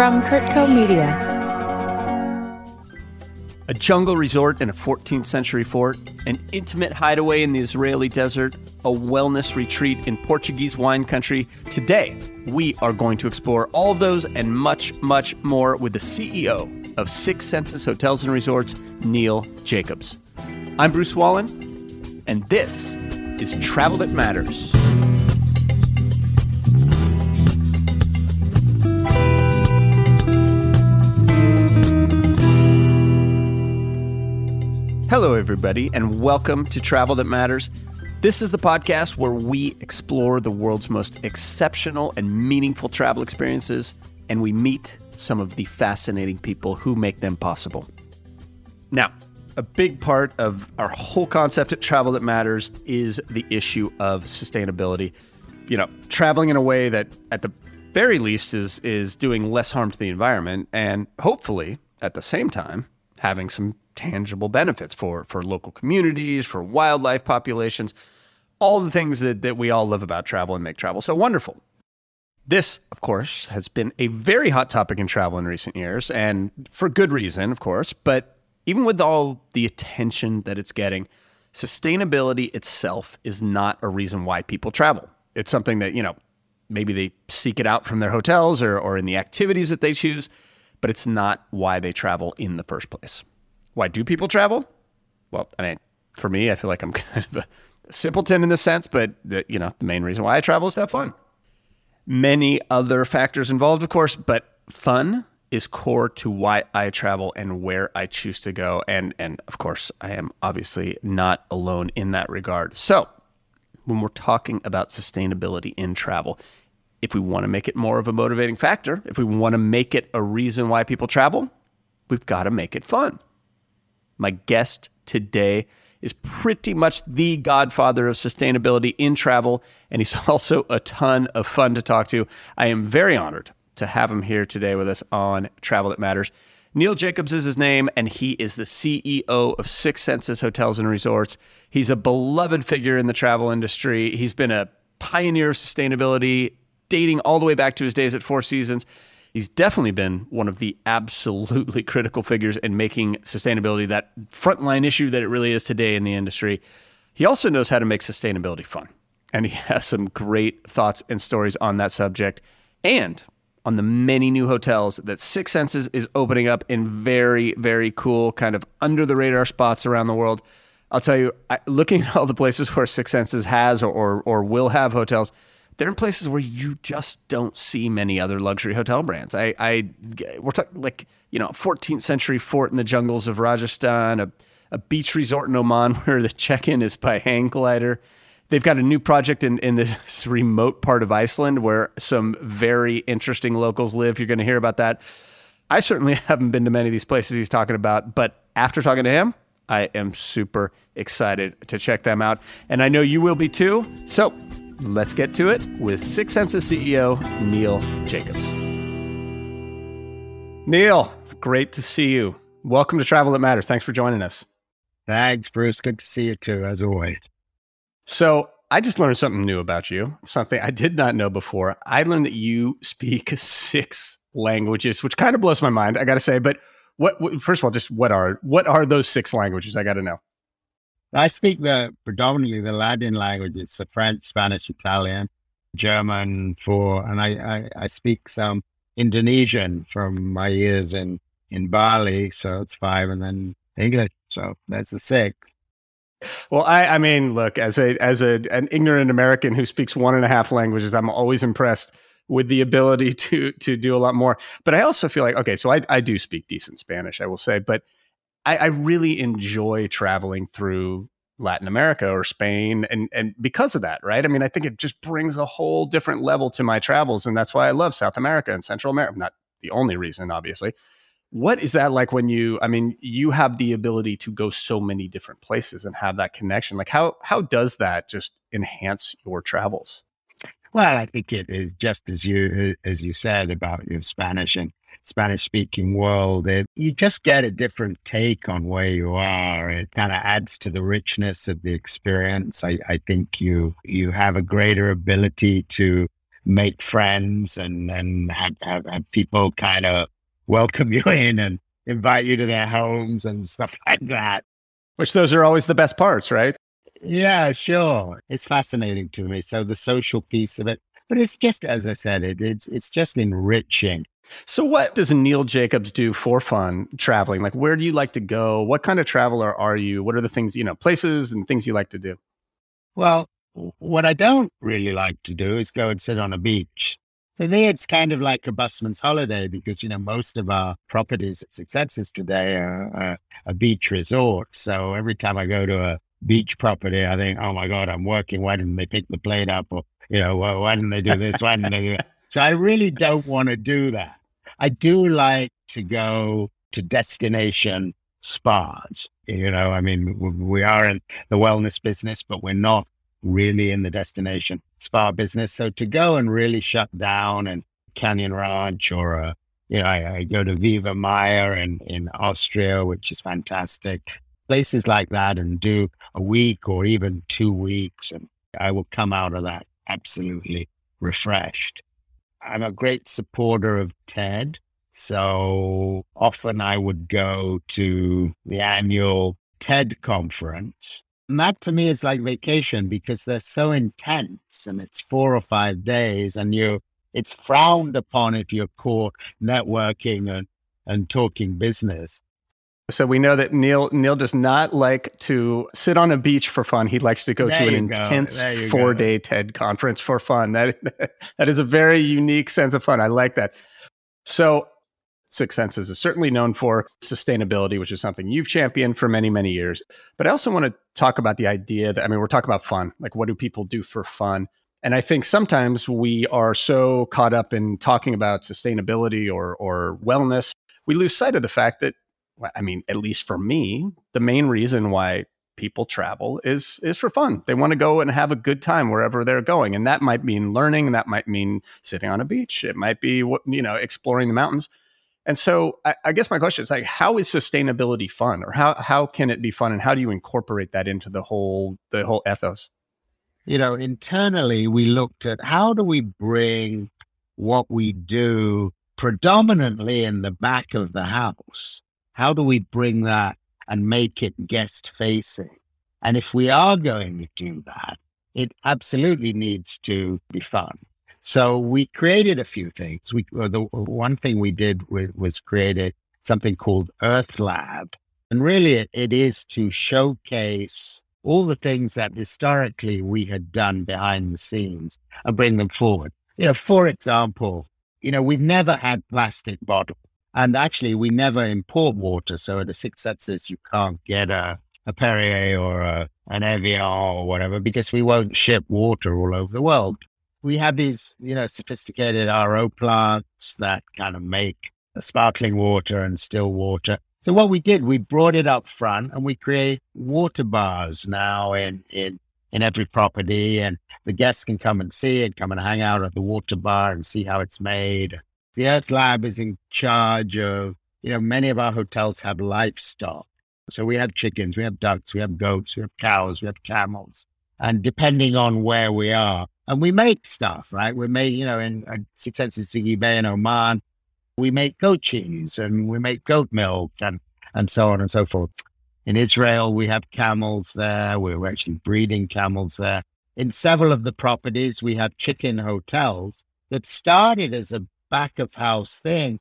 from Kurtco Media. A jungle resort in a 14th century fort, an intimate hideaway in the Israeli desert, a wellness retreat in Portuguese wine country. Today, we are going to explore all of those and much, much more with the CEO of Six Senses Hotels and Resorts, Neil Jacobs. I'm Bruce Wallin, and this is Travel That Matters. Hello, everybody, and welcome to Travel That Matters. This is the podcast where we explore the world's most exceptional and meaningful travel experiences, and we meet some of the fascinating people who make them possible. Now, a big part of our whole concept at Travel That Matters is the issue of sustainability. You know, traveling in a way that, at the very least, is is doing less harm to the environment, and hopefully, at the same time, having some tangible benefits for for local communities, for wildlife populations, all the things that, that we all love about travel and make travel so wonderful. This, of course, has been a very hot topic in travel in recent years, and for good reason, of course. But even with all the attention that it's getting, sustainability itself is not a reason why people travel. It's something that, you know, maybe they seek it out from their hotels or, or in the activities that they choose, but it's not why they travel in the first place. Why do people travel? Well, I mean, for me, I feel like I'm kind of a simpleton in this sense, but the, you know, the main reason why I travel is to have fun. Many other factors involved, of course, but fun is core to why I travel and where I choose to go. And and of course, I am obviously not alone in that regard. So, when we're talking about sustainability in travel, if we want to make it more of a motivating factor, if we want to make it a reason why people travel, we've got to make it fun. My guest today is pretty much the godfather of sustainability in travel, and he's also a ton of fun to talk to. I am very honored to have him here today with us on Travel That Matters. Neil Jacobs is his name, and he is the CEO of Six Senses Hotels and Resorts. He's a beloved figure in the travel industry. He's been a pioneer of sustainability, dating all the way back to his days at Four Seasons he's definitely been one of the absolutely critical figures in making sustainability that frontline issue that it really is today in the industry. He also knows how to make sustainability fun. And he has some great thoughts and stories on that subject and on the many new hotels that Six Senses is opening up in very, very cool, kind of under the radar spots around the world. I'll tell you, looking at all the places where Six Senses has or, or, or will have hotels, they're in places where you just don't see many other luxury hotel brands. I, I we're talking like you know, 14th century fort in the jungles of Rajasthan, a, a beach resort in Oman where the check-in is by hang glider. They've got a new project in, in this remote part of Iceland where some very interesting locals live. You're going to hear about that. I certainly haven't been to many of these places he's talking about, but after talking to him, I am super excited to check them out. And I know you will be too. So Let's get to it with Six Senses CEO Neil Jacobs. Neil, great to see you. Welcome to Travel That Matters. Thanks for joining us. Thanks, Bruce. Good to see you too, as always. So, I just learned something new about you, something I did not know before. I learned that you speak six languages, which kind of blows my mind, I got to say. But what, what, first of all, just what are what are those six languages? I got to know. I speak the predominantly the Latin languages, so French, Spanish, Italian, German, for, and I, I, I speak some Indonesian from my years in, in Bali. So it's five and then English. So that's the six. Well, I, I mean, look, as a as a an ignorant American who speaks one and a half languages, I'm always impressed with the ability to to do a lot more. But I also feel like okay, so I I do speak decent Spanish, I will say, but I, I really enjoy traveling through Latin America or Spain and and because of that, right? I mean, I think it just brings a whole different level to my travels and that's why I love South America and Central America. Not the only reason, obviously. What is that like when you I mean, you have the ability to go so many different places and have that connection. Like how how does that just enhance your travels? Well, I think it is just as you as you said about your Spanish and Spanish speaking world, it, you just get a different take on where you are. It kind of adds to the richness of the experience. I, I think you you have a greater ability to make friends and, and have, have, have people kind of welcome you in and invite you to their homes and stuff like that. Which those are always the best parts, right? Yeah, sure. It's fascinating to me. So the social piece of it, but it's just as I said, it, it's it's just enriching. So what does Neil Jacobs do for fun traveling? Like where do you like to go? What kind of traveler are you? What are the things, you know, places and things you like to do? Well, what I don't really like to do is go and sit on a beach. For me, it's kind of like a busman's holiday because, you know, most of our properties at Six Senses today are, a beach resort. So every time I go to a beach property, I think, oh my God, I'm working. Why didn't they pick the plate up? Or, you know, why, why didn't they do this? Why didn't they do that? So I really don't want to do that. I do like to go to destination spas. You know, I mean, we are in the wellness business, but we're not really in the destination spa business. So to go and really shut down and Canyon Ranch or, uh, you know, I, I, go to VivaMayr in, in Austria, which is fantastic. Places like that and do a week or even two weeks. And I will come out of that absolutely refreshed. I'm a great supporter of TED. So often I would go to the annual TED conference and that to me is like vacation because they're so intense and it's four or five days and you it's frowned upon if you're caught networking and, and talking business. So we know that Neil Neil does not like to sit on a beach for fun. He likes to go there to an intense four day TED conference for fun. That that is a very unique sense of fun. I like that. So Six Senses is certainly known for sustainability, which is something you've championed for many, many years. But I also want to talk about the idea that, I mean, we're talking about fun. Like, what do people do for fun? And I think sometimes we are so caught up in talking about sustainability or, or wellness, we lose sight of the fact that, I mean, at least for me, the main reason why people travel is is for fun. They want to go and have a good time wherever they're going, and that might mean learning. That might mean sitting on a beach. It might be you know exploring the mountains. And so I, I, guess my question is like, how is sustainability fun or how, how can it be fun and how do you incorporate that into the whole, the whole ethos? You know, internally we looked at how do we bring what we do predominantly in the back of the house? How do we bring that and make it guest facing? And if we are going to do that, it absolutely needs to be fun. So we created a few things. We the one thing we did was, created something called Earth Lab, and really it, it is to showcase all the things that historically we had done behind the scenes and bring them forward. You know, for example, you know we've never had plastic bottle, and actually we never import water. So at a Six Senses, you can't get a a Perrier or a, an Evian or whatever because we won't ship water all over the world we have these, you know, sophisticated RO plants that kind of make sparkling water and still water. So what we did, we brought it up front and we create water bars now in, in, in every property and the guests can come and see it, come and hang out at the water bar and see how it's made. The Earth Lab is in charge of, you know, many of our hotels have livestock. So we have chickens, we have ducks, we have goats, we have cows, we have camels. And depending on where we are, and we make stuff, right? We make, you know, in uh, Six Senses Zighy Bay in Oman, we make goat cheese and we make goat milk and, and so on and so forth. In Israel, we have camels there. We're actually breeding camels there. In several of the properties, we have chicken hotels that started as a back of house thing.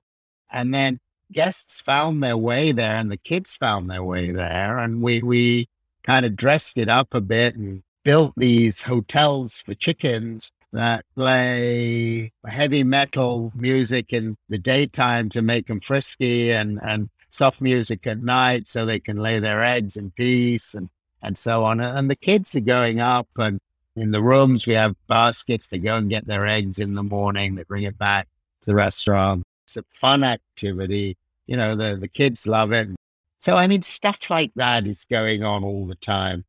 And then guests found their way there and the kids found their way there. And we, we kind of dressed it up a bit and built these hotels for chickens that play heavy metal music in the daytime to make them frisky and, and soft music at night so they can lay their eggs in peace and, and so on. And the kids are going up and in the rooms we have baskets. They go and get their eggs in the morning. They bring it back the restaurant. It's a fun activity. You know, the, the kids love it. So, I mean, stuff like that is going on all the time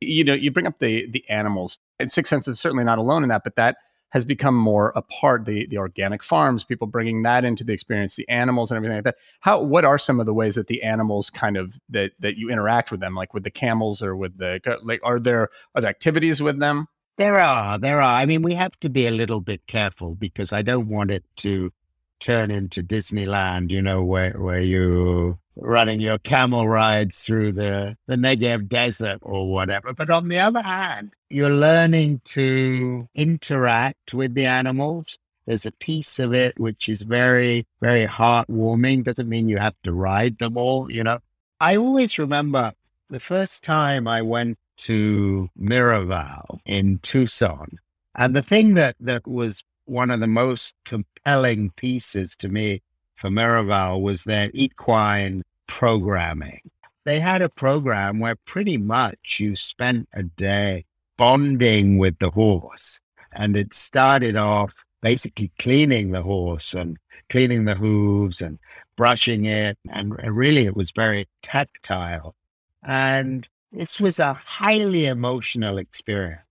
you know, you bring up the the animals. And Six Sense is certainly not alone in that, but that has become more a part the the organic farms, people bringing that into the experience, the animals and everything like that. How what are some of the ways that the animals kind of that that you interact with them, like with the camels or with the like? Are there are there activities with them? There are, there are. I mean, we have to be a little bit careful because I don't want it to turn into Disneyland, you know, where, where you running your camel rides through the, the Negev desert or whatever. But on the other hand, you're learning to interact with the animals. There's a piece of it which is very, very heartwarming. Doesn't mean you have to ride them all, you know. I always remember the first time I went to Miraval in Tucson. And the thing that, that was one of the most compelling pieces to me for Miraval was their equine programming. They had a program where pretty much you spent a day bonding with the horse. And it started off basically cleaning the horse and cleaning the hooves and brushing it. And really, it was very tactile. And this was a highly emotional experience.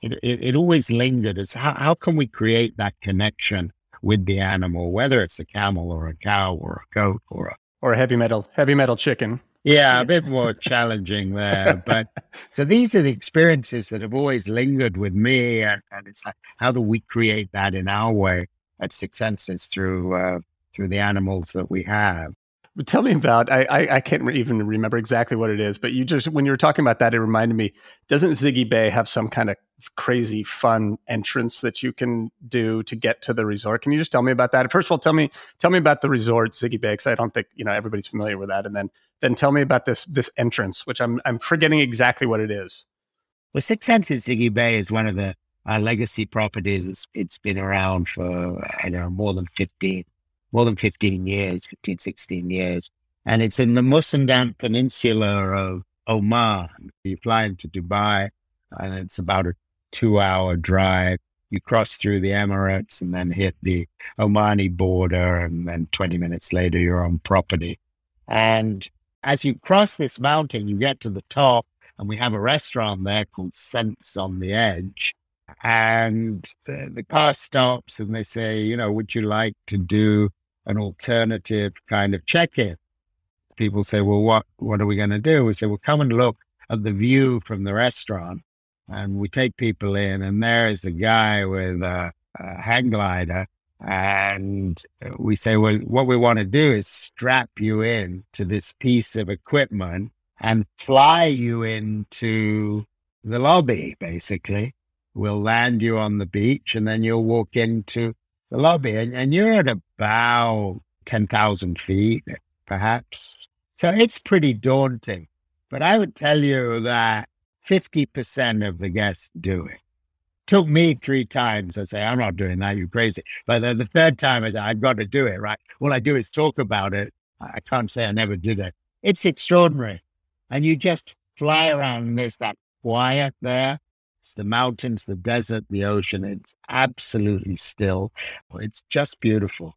It, it, it always lingered as how, how can we create that connection with the animal, whether it's a camel or a cow or a goat or a or a heavy metal heavy metal chicken. Yeah, a bit more challenging there. But so these are the experiences that have always lingered with me. And, and it's like, how do we create that in our way at Six Senses through, uh, through the animals that we have? Tell me about I, I, I can't even remember exactly what it is but you just when you were talking about that it reminded me doesn't Zighy Bay have some kind of crazy fun entrance that you can do to get to the resort? Can you just tell me about that? First of all tell me tell me about the resort Zighy Bay because i don't think you know everybody's familiar with that and then then tell me about this this entrance which i'm i'm forgetting exactly what it is. Well six senses Zighy Bay is one of the uh, legacy properties it's, it's been around for i don't know more than 15 more than 15 years, 15, 16 years. And it's in the Musandam Peninsula of Oman. You fly into Dubai and it's about a two hour drive. You cross through the Emirates and then hit the Omani border. And then 20 minutes later, you're on property. And as you cross this mountain, you get to the top and we have a restaurant there called Sense on the Edge. And the, the car stops and they say, you know, would you like to do an alternative kind of check-in. People say, well, what, what are we going to do? We say, well, come and look at the view from the restaurant. And we take people in and there is a guy with a, a hang glider. And we say, well, what we want to do is strap you in to this piece of equipment and fly you into the lobby, basically. We'll land you on the beach and then you'll walk into the lobby, and, and you're at about 10,000 feet, perhaps. So it's pretty daunting. But I would tell you that 50% of the guests do it. Took me three times. I say, I'm not doing that. You're crazy. But then the third time, I say, I've got to do it, right? All I do is talk about it. I can't say I never did it. It's extraordinary. And you just fly around and there's that quiet there. It's the mountains, the desert, the ocean. It's absolutely still. It's just beautiful.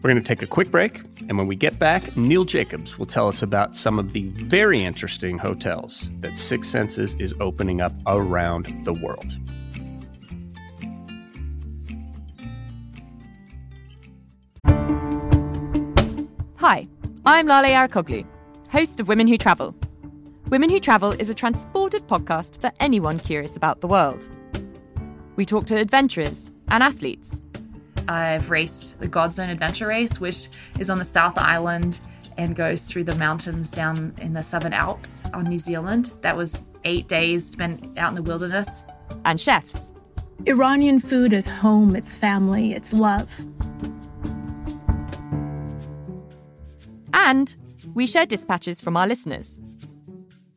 We're going to take a quick break. And when we get back, Neil Jacobs will tell us about some of the very interesting hotels that Six Senses is opening up around the world. Hi, I'm Lale Arikoglu, host of Women Who Travel Women Who Travel is a transported podcast for anyone curious about the world. We talk to adventurers and athletes. I've raced the Godzone Adventure Race, which is on the South Island and goes through the mountains down in the Southern Alps on New Zealand. That was eight days spent out in the wilderness. And chefs. Iranian food is home, it's family, it's love. And we share dispatches from our listeners.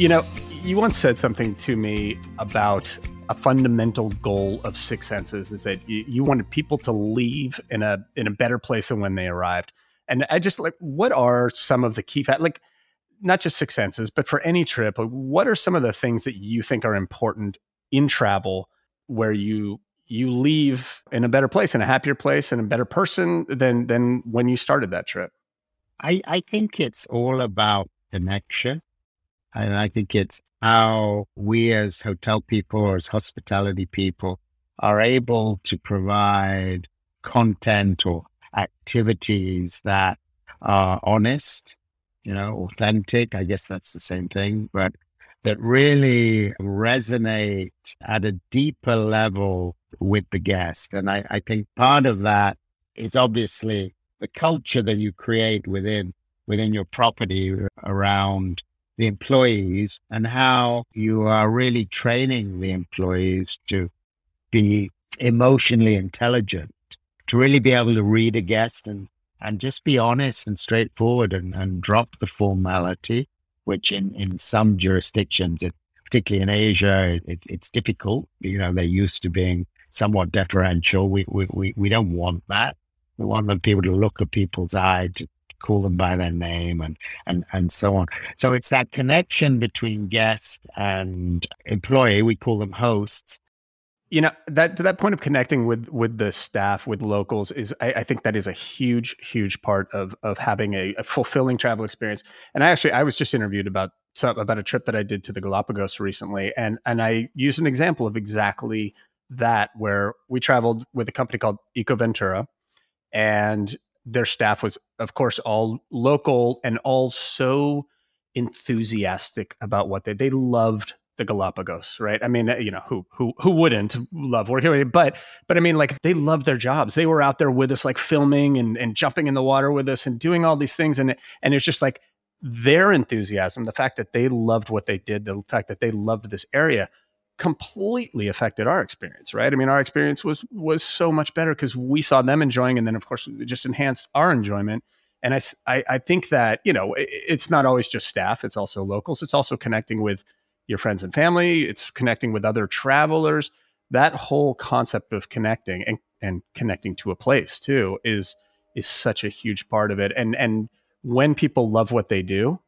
You know, you once said something to me about a fundamental goal of Six Senses is that you, you wanted people to leave in a in a better place than when they arrived. And I just like, what are some of the key facts? Like, not just six senses, but for any trip, like, what are some of the things that you think are important in travel where you you leave in a better place, in a happier place, and a better person than than when you started that trip? I, I think it's all about connection. And I think it's how we as hotel people or as hospitality people are able to provide content or activities that are honest, you know, authentic. I guess that's the same thing, but that really resonate at a deeper level with the guest. And I, I think part of that is obviously the culture that you create within within your property around the employees and how you are really training the employees to be emotionally intelligent, to really be able to read a guest and, and just be honest and straightforward and, and drop the formality, which in, in some jurisdictions, it, particularly in Asia, it, it's difficult. You know, they're used to being somewhat deferential. We, we, we, we don't want that. We want people to look at people's eye, to call them by their name and, and, and so on. So it's that connection between guest and employee. We call them hosts. You know, that to that point of connecting with with the staff, with locals is I, I think that is a huge, huge part of of having a, a, fulfilling travel experience. And I actually I was just interviewed about some about a trip that I did to the Galapagos recently, and and I used an example of exactly that where we traveled with a company called EcoVentura, and their staff was, of course, all local and all so enthusiastic about what they they loved the Galapagos, right? I mean, uh, you know, who who who wouldn't love working it? But but I mean, like they loved their jobs. They were out there with us, like filming and and jumping in the water with us and doing all these things. And and it's just like their enthusiasm, the fact that they loved what they did, the fact that they loved this area completely affected our experience right? I mean our experience was was so much better because we saw them enjoying and then of course it just enhanced our enjoyment. And I, I, I think that you know it, it's not always just staff it's also locals it's also connecting with your friends and family it's connecting with other travelers. That whole concept of connecting and, and connecting to a place too is is such a huge part of it. And and when people love what they do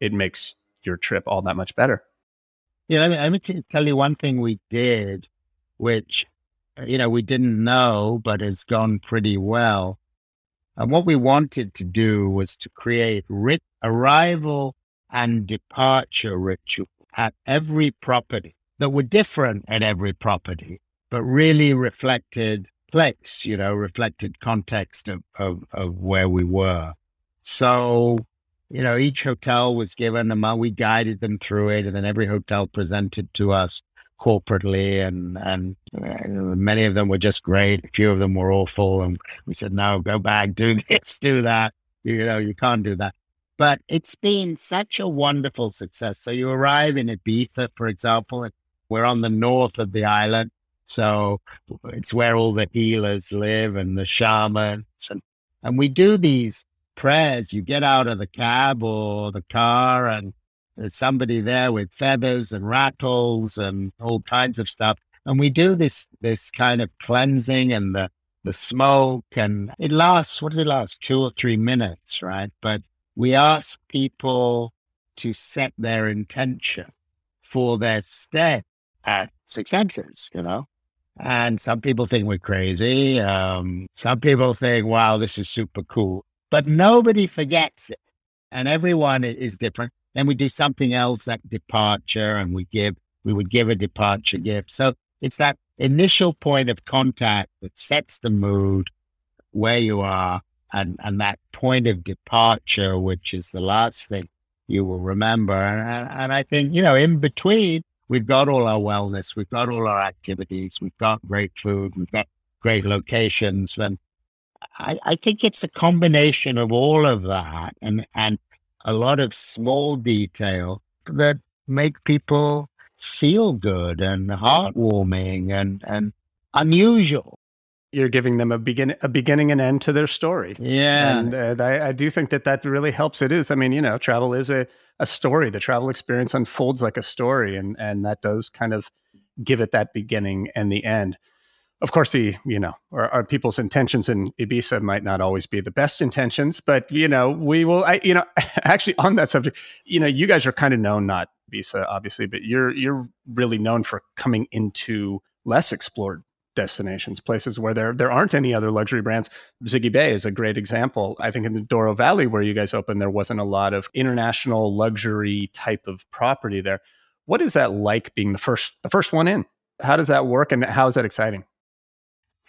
it makes your trip all that much better me, let me tell you one thing we did, which, uh, you know, we didn't know, but has gone pretty well. And what we wanted to do was to create rit- arrival and departure ritual at every property that were different at every property, but really reflected place, you know, reflected context of, of, of where we were. So you know, each hotel was given a month. We guided them through it, and then every hotel presented to us corporately, and and uh, many of them were just great. A few of them were awful, and we said, "No, go back, do this, do that." You know, you can't do that. But it's been such a wonderful success. So you arrive in Ibiza, for example, and we're on the north of the island. So it's where all the healers live and the shamans. And, and we do these prayers. You get out of the cab or the car, and there's somebody there with feathers and rattles and all kinds of stuff. And we do this this kind of cleansing and the the smoke, and it lasts. What does it last? Two or three minutes, right? But we ask people to set their intention for their stay at Six Senses, you know. And some people think we're crazy. Um, some people think, wow, this is super cool but nobody forgets it. And everyone is different. Then we do something else at departure and we give, we would give a departure gift. So it's that initial point of contact that sets the mood where you are and, and that point of departure, which is the last thing you will remember. And, and I think, you know, in between, we've got all our wellness, we've got all our activities, we've got great food, we've got great locations. And I, I think it's a combination of all of that and, and a lot of small detail that make people feel good and heartwarming and, and unusual. You're giving them a begin a beginning and end to their story. Yeah, and uh, I, I do think that that really helps. It is. I mean, you know, travel is a a story. The travel experience unfolds like a story, and and that does kind of give it that beginning and the end. Of course, the you know, our, our, people's intentions in Ibiza might not always be the best intentions, but you know, we will. I, you know, actually on that subject, you know, you guys are kind of known not Ibiza, obviously, but you're you're really known for coming into less explored destinations, places where there there aren't any other luxury brands. Zighy Bay is a great example. I think in the Douro Valley where you guys opened, there wasn't a lot of international luxury type of property there. What is that like being the first the first one in? How does that work, and how is that exciting?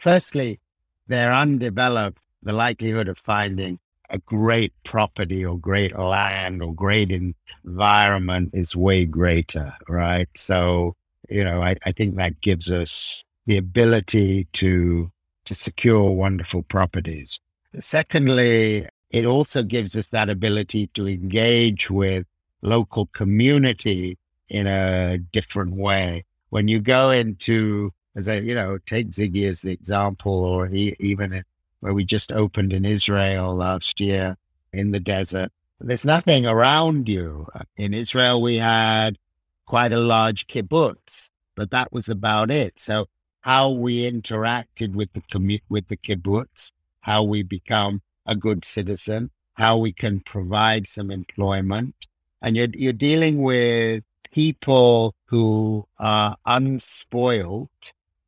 Firstly, they're undeveloped. The likelihood of finding a great property or great land or great environment is way greater, right? So, you know, I, I think that gives us the ability to to secure wonderful properties. Secondly, it also gives us that ability to engage with local community in a different way. When you go into as I, you know, take Zighy as the example, or he, even in, where we just opened in Israel last year in the desert. There's nothing around you. In Israel, we had quite a large kibbutz, but that was about it. So how we interacted with the commu- with the kibbutz, how we become a good citizen, how we can provide some employment, and you're you're dealing with people who are unspoiled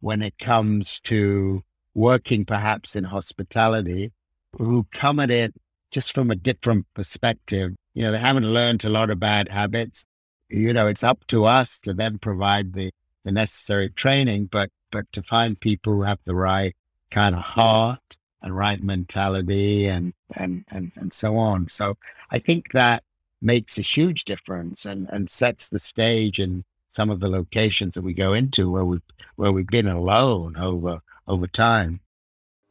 when it comes to working perhaps in hospitality who come at it just from a different perspective. You know, they haven't learned a lot of bad habits. You know, it's up to us to then provide the, the necessary training, but but to find people who have the right kind of heart and right mentality and and and, and so on. So I think that makes a huge difference and, and sets the stage and some of the locations that we go into where we where we've been alone over over time.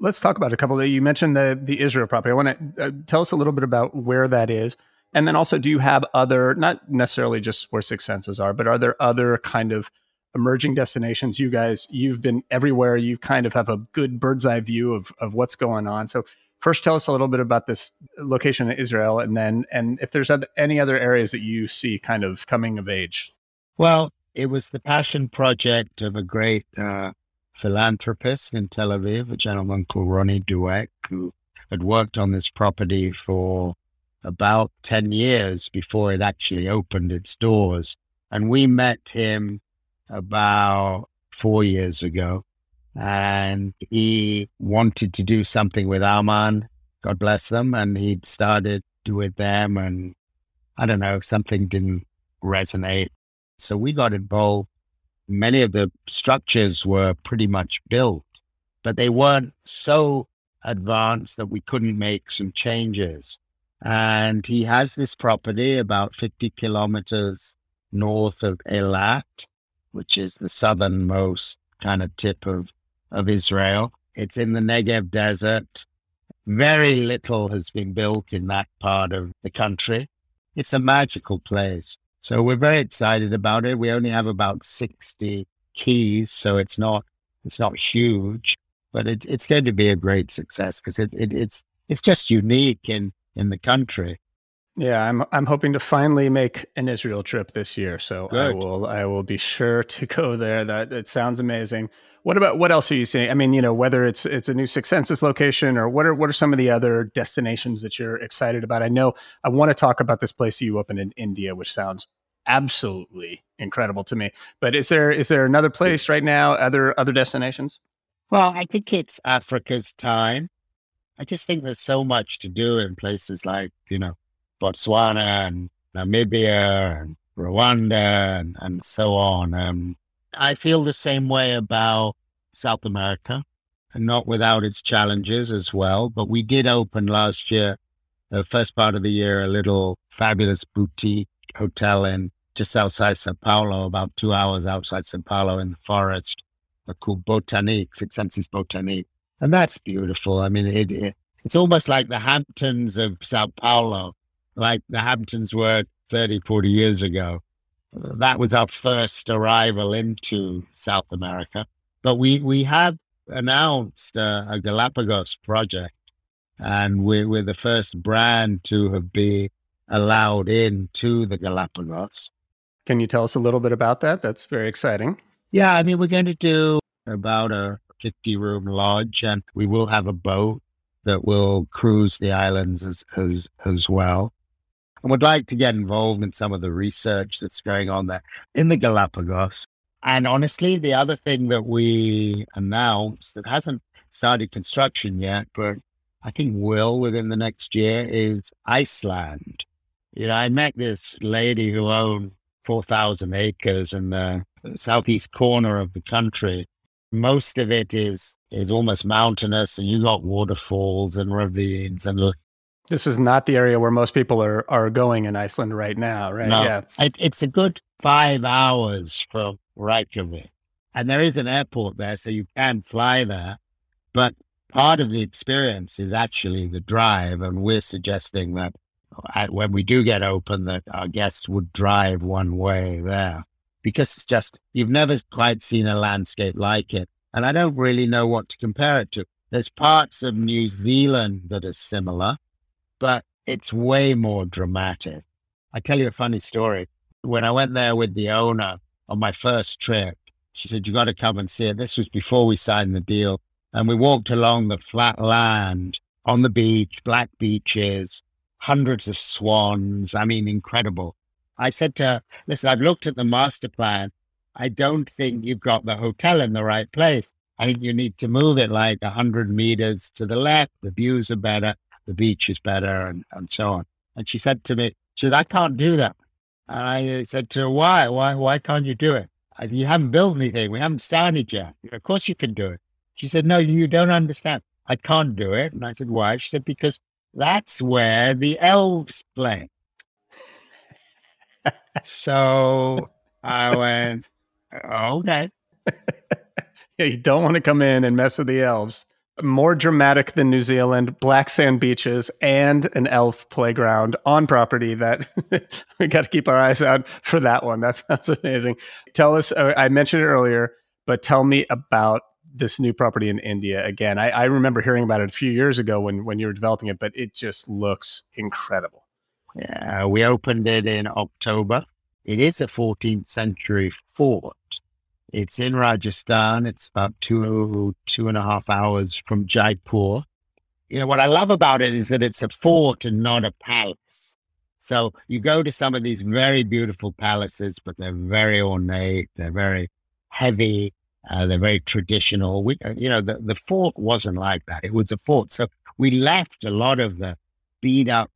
Let's talk about a couple. That you mentioned the the Israel property. I want to uh, tell us a little bit about where that is, and then also, do you have other, not necessarily just where Six Senses are, but are there other kind of emerging destinations? You guys, you've been everywhere. You kind of have a good bird's eye view of of what's going on. So first tell us a little bit about this location in Israel and then and if there's any other areas that you see kind of coming of age well, it was the passion project of a great uh, philanthropist in Tel Aviv, a gentleman called Ronnie Dweck, who had worked on this property for about 10 years before it actually opened its doors. And we met him about four years ago. And he wanted to do something with Aman, God bless them. And he'd started with them. And I don't know, something didn't resonate so we got involved. Many of the structures were pretty much built, but they weren't so advanced that we couldn't make some changes. And he has this property about 50 kilometers north of Eilat, which is the southernmost kind of tip of, of Israel. It's in the Negev desert. Very little has been built in that part of the country. It's a magical place. So we're very excited about it. We only have about 60 keys, so it's not it's not huge, but it's it's going to be a great success because it, it, it's it's just unique in in the country. Yeah, I'm I'm hoping to finally make an Israel trip this year, so Good. I will I will be sure to go there. That it sounds amazing. What about what else are you seeing? I mean, you know, whether it's it's a new Six Senses location or what are what are some of the other destinations that you're excited about? I know I want to talk about this place you opened in India, which sounds absolutely incredible to me. But is there is there another place right now? Other other destinations? Well, I think it's Africa's time. I just think there's so much to do in places like you know Botswana and Namibia and Rwanda and, and so on. Um, I feel the same way about South America, and not without its challenges as well. But we did open last year, the first part of the year, a little fabulous boutique hotel in just outside Sao Paulo, about two hours outside Sao Paulo in the forest, called Botanique, Six Senses Botanique. And that's beautiful. I mean, it, it, it's almost like the Hamptons of Sao Paulo, like the Hamptons were 30, 40 years ago that was our first arrival into South America. But we, we have announced uh, a Galapagos project, and we're, we're the first brand to have been allowed into the Galapagos. Can you tell us a little bit about that? That's very exciting. Yeah, I mean, we're going to do about a 50 room lodge, and we will have a boat that will cruise the islands as, as, as well. And would like to get involved in some of the research that's going on there in the Galapagos. And honestly, the other thing that we announced that hasn't started construction yet, but I think will within the next year is Iceland. You know, I met this lady who owned 4,000 acres in the southeast corner of the country. Most of it is is almost mountainous, and you got waterfalls and ravines and. This is not the area where most people are are going in Iceland right now, right? No, yeah, it, it's a good five hours from Reykjavik, and there is an airport there, so you can fly there. But part of the experience is actually the drive, and we're suggesting that uh, when we do get open, that our guests would drive one way there because it's just, you've never quite seen a landscape like it. And I don't really know what to compare it to. There's parts of New Zealand that are similar, but it's way more dramatic. I tell you a funny story. When I went there with the owner on my first trip, she said, You got to come and see it. This was before we signed the deal. And we walked along the flat land on the beach, black beaches, hundreds of swans. I mean, incredible. I said to her, listen, I've looked at the master plan. I don't think you've got the hotel in the right place. I think you need to move it like 100 meters to the left. The views are better, the beach is better, and, and so on. And she said to me, she said, I can't do that. And I uh, said to her, why? Why, why can't you do it? I said, you haven't built anything. We haven't started yet. Of course you can do it. She said, no, you don't understand. I can't do it. And I said, why? She said, because that's where the elves play. so I went, okay. yeah, you don't want to come in and mess with the elves. More dramatic than New Zealand, black sand beaches, and an elf playground on property that we got to keep our eyes out for that one. That sounds amazing. Tell us, uh, I mentioned it earlier, but tell me about this new property in India again. I, I, remember hearing about it a few years ago when when you were developing it, but it just looks incredible. Yeah, we opened it in October. It is a 14th century fort. It's in Rajasthan. It's about two two and a half hours from Jaipur. You know what I love about it is that it's a fort and not a palace. So you go to some of these very beautiful palaces, but they're very ornate. They're very heavy uh, they're very traditional. We, uh, you know, the, the fort wasn't like that. It was a fort. So we left a lot of the beat up,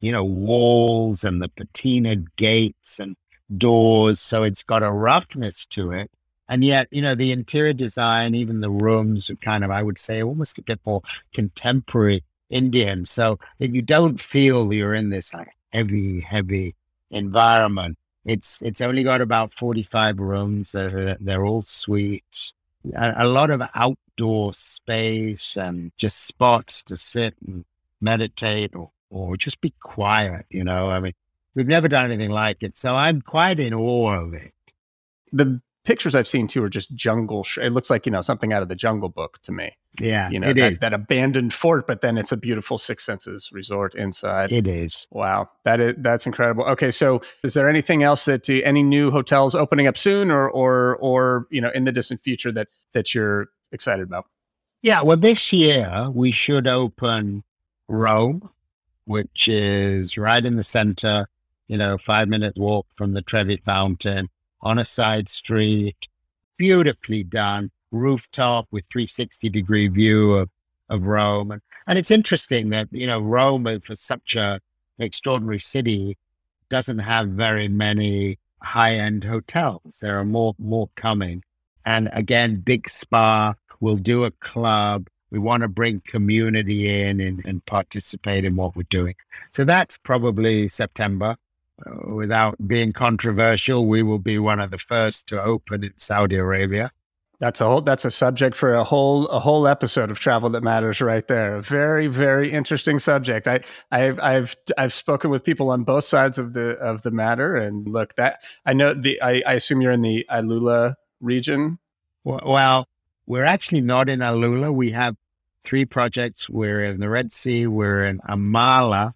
you know, walls and the patinaed gates and doors. So it's got a roughness to it. And yet, you know, the interior design, even the rooms are kind of, I would say, almost a bit more contemporary Indian. So that you don't feel you're in this like heavy, heavy environment. It's it's only got about forty five rooms. They're they're all suites. A, a lot of outdoor space and just spots to sit and meditate or or just be quiet. You know, I mean, we've never done anything like it, so I'm quite in awe of it. The pictures I've seen too are just jungle. Sh- it looks like you know something out of the Jungle Book to me. Yeah, you know that, that, abandoned fort, but then it's a beautiful Six Senses resort inside. It is. Wow, that is that's incredible. Okay, so is there anything else that uh, any new hotels opening up soon, or or or you know in the distant future that that you're excited about? Yeah, well, this year we should open Rome, which is right in the center. You know, five minute walk from the Trevi Fountain on a side street, beautifully done, rooftop with 360 degree view of, of Rome. And, and it's interesting that, you know, Rome, for such a extraordinary city, doesn't have very many high end hotels. There are more, more coming. And again, big spa, we'll do a club. We want to bring community in and, and participate in what we're doing. So that's probably September. Uh, without being controversial, we will be one of the first to open in Saudi Arabia. That's a whole. That's a subject for a whole a whole episode of Travel That Matters, right there. Very very interesting subject. I I've I've I've spoken with people on both sides of the of the matter, and look that I know the. I, I assume you're in the Alula region. Well, we're actually not in Alula. We have three projects. We're in the Red Sea. We're in Amaala,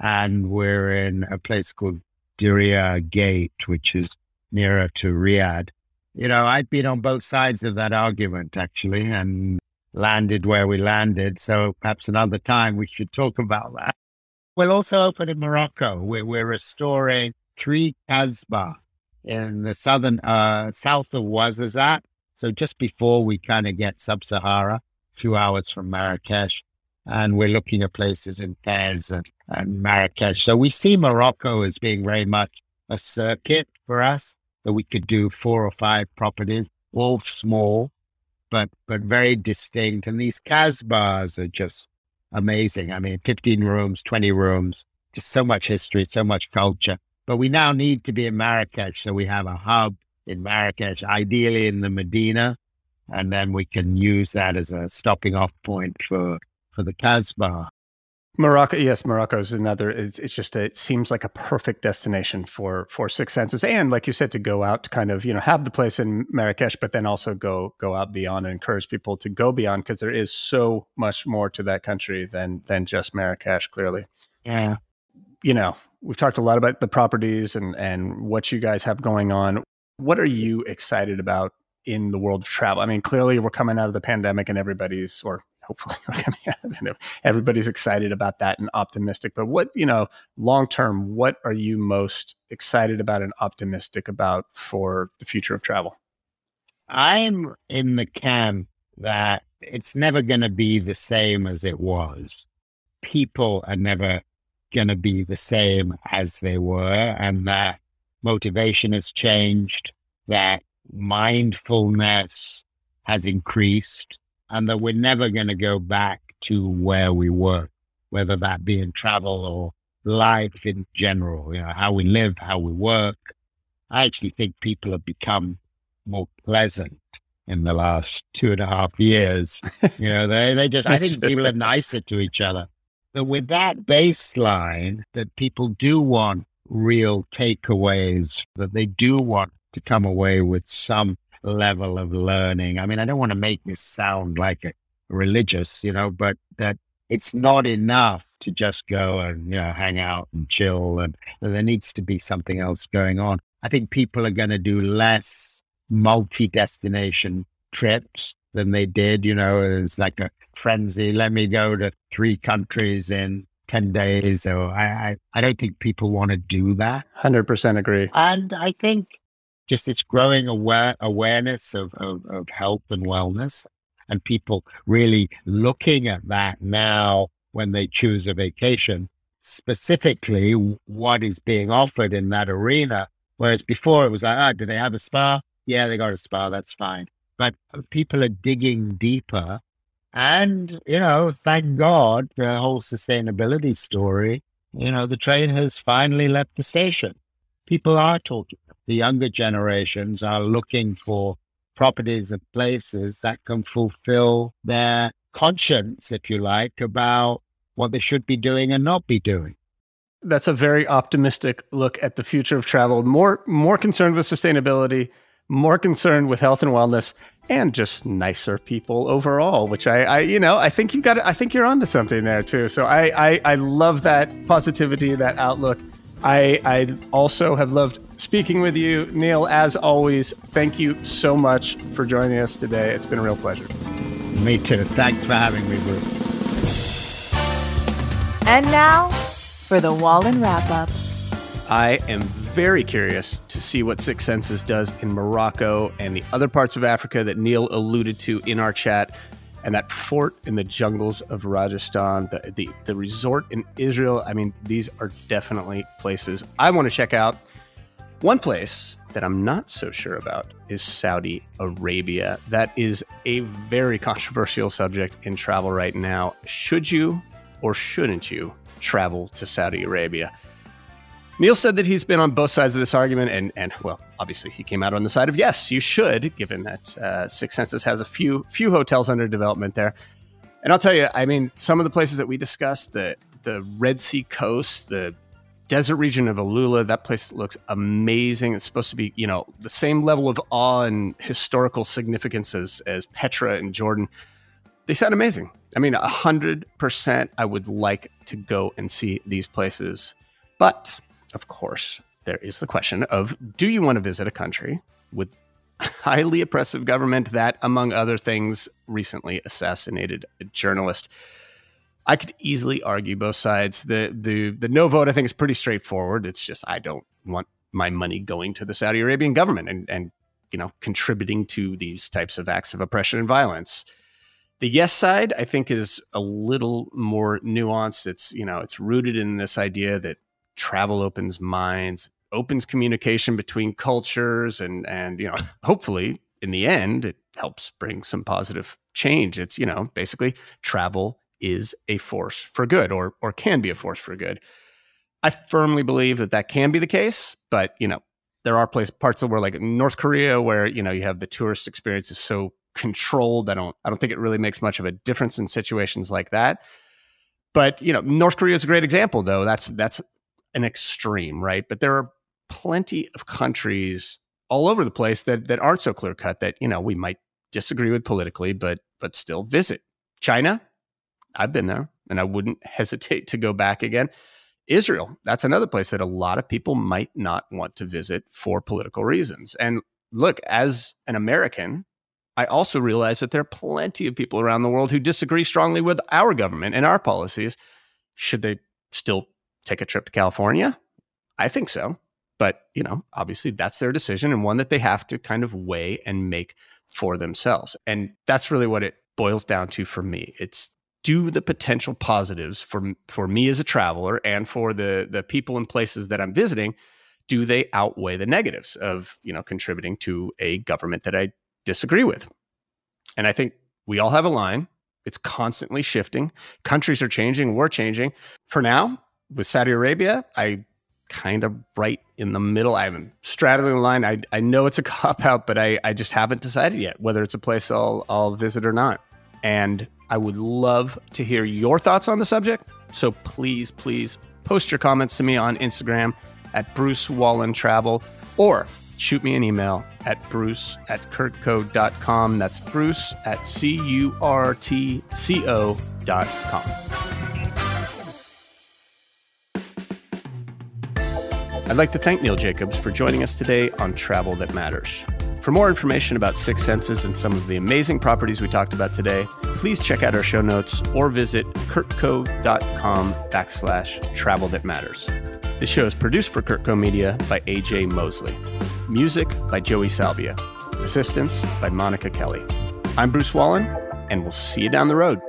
and we're in a place called Diriyah Gate, which is nearer to Riyadh. you know, I've been on both sides of that argument actually and landed where we landed. So perhaps another time we should talk about that. We'll also open in Morocco. We're, we're restoring three Kasbah in the southern, uh, south of Ouarzazate. So just before we kind of get sub-Sahara, a few hours from Marrakesh. And we're looking at places in Fez and, and Marrakesh. So we see Morocco as being very much a circuit for us that we could do four or five properties, all small, but but very distinct. And these Kasbahs are just amazing. I mean, 15 rooms, 20 rooms, just so much history, so much culture. But we now need to be in Marrakesh. So we have a hub in Marrakesh, ideally in the Medina. And then we can use that as a stopping off point for, for the Casbah. Morocco, yes, Morocco is another. It's, it's, just a, it seems like a perfect destination for for Six Senses, and like you said, to go out to kind of you know have the place in Marrakesh, but then also go go out beyond and encourage people to go beyond because there is so much more to that country than than just Marrakesh. Clearly, yeah. You know, we've talked a lot about the properties and and what you guys have going on. What are you excited about in the world of travel? I mean, clearly we're coming out of the pandemic and everybody's or hopefully everybody's excited about that and optimistic but what you know long term what are you most excited about and optimistic about for the future of travel? I'm in the camp that it's never going to be the same as it was. People are never going to be the same as they were and that motivation has changed that mindfulness has increased and that we're never going to go back to where we were, whether that be in travel or life in general, you know, how we live, how we work. I actually think people have become more pleasant in the last two and a half years. you know, they, they just, I think people are nicer to each other. But with that baseline, that people do want real takeaways, that they do want to come away with some level of learning. I mean, I don't want to make this sound like a religious, you know, but that it's not enough to just go and, you know, hang out and chill and there needs to be something else going on. I think people are going to do less multi destination trips than they did. You know, it's like a frenzy. Let me go to three countries in 10 days. So I, I, I don't think people want to do that. 100% agree. And I think just this growing aware, awareness of, of, of health and wellness and people really looking at that now when they choose a vacation, specifically what is being offered in that arena. Whereas before it was like, ah, do they have a spa? Yeah, they got a spa. That's fine. But people are digging deeper. And, you know, thank God the whole sustainability story, you know, the train has finally left the station. People are talking the younger generations are looking for properties and places that can fulfill their conscience, if you like, about what they should be doing and not be doing. That's a very optimistic look at the future of travel. More more concerned with sustainability, more concerned with health and wellness, and just nicer people overall. Which I, I you know, I think you got. I think you're onto something there too. So I, I, I love that positivity, that outlook. I, I also have loved speaking with you. Neil, as always, thank you so much for joining us today. It's been a real pleasure. Me too. Thanks for having me, Bruce. And now for the Wallin wrap up. I am very curious to see what Six Senses does in Morocco and the other parts of Africa that Neil alluded to in our chat and that fort in the jungles of Rajasthan, the, the, the resort in Israel. I mean, these are definitely places I want to check out. One place that I'm not so sure about is Saudi Arabia. That is a very controversial subject in travel right now. Should you or shouldn't you travel to Saudi Arabia? Neil said that he's been on both sides of this argument, and and well, obviously he came out on the side of yes, you should, given that uh, Six Senses has a few few hotels under development there. And I'll tell you, I mean, some of the places that we discussed, the the Red Sea coast, the desert region of Alula, that place looks amazing. It's supposed to be, you know, the same level of awe and historical significance as, as Petra and Jordan. They sound amazing. I mean, 100% I would like to go and see these places. But of course, there is the question of do you want to visit a country with highly oppressive government that, among other things, recently assassinated a journalist. I could easily argue both sides. The the the no vote I think is pretty straightforward. It's just I don't want my money going to the Saudi Arabian government and and you know contributing to these types of acts of oppression and violence. The yes side I think is a little more nuanced. It's you know it's rooted in this idea that travel opens minds, opens communication between cultures, and and you know hopefully in the end it helps bring some positive change. It's you know basically travel is a force for good or or can be a force for good. I firmly believe that that can be the case, but you know, there are places parts of where like North Korea where you know you have the tourist experience is so controlled. I don't I don't think it really makes much of a difference in situations like that. But you know, North Korea is a great example though. That's that's an extreme, right? But there are plenty of countries all over the place that that aren't so clear cut that you know we might disagree with politically, but but still visit. China, I've been there and I wouldn't hesitate to go back again. Israel, that's another place that a lot of people might not want to visit for political reasons. And look, as an American, I also realize that there are plenty of people around the world who disagree strongly with our government and our policies. Should they still take a trip to California? I think so. But, you know, obviously that's their decision and one that they have to kind of weigh and make for themselves. And that's really what it boils down to for me. It's do the potential positives for for me as a traveler and for the the people and places that I'm visiting do they outweigh the negatives of you know contributing to a government that I disagree with and I think we all have a line it's constantly shifting countries are changing we're changing for now with Saudi Arabia I kind of right in the middle I'm straddling the line I, I know it's a cop out but I, I just haven't decided yet whether it's a place I'll I'll visit or not and I would love to hear your thoughts on the subject. So please, please post your comments to me on Instagram at Bruce Wallin Travel or shoot me an email at bruce at curtco.com. That's bruce at C U R T C O I'd like to thank Neil Jacobs for joining us today on Travel That Matters. For more information about Six Senses and some of the amazing properties we talked about today, please check out our show notes or visit curtco.com backslash travel that matters. This show is produced for Curtco Media by AJ Mosley. Music by Joey Salvia. Assistance by Monica Kelly. I'm Bruce Wallin, and we'll see you down the road.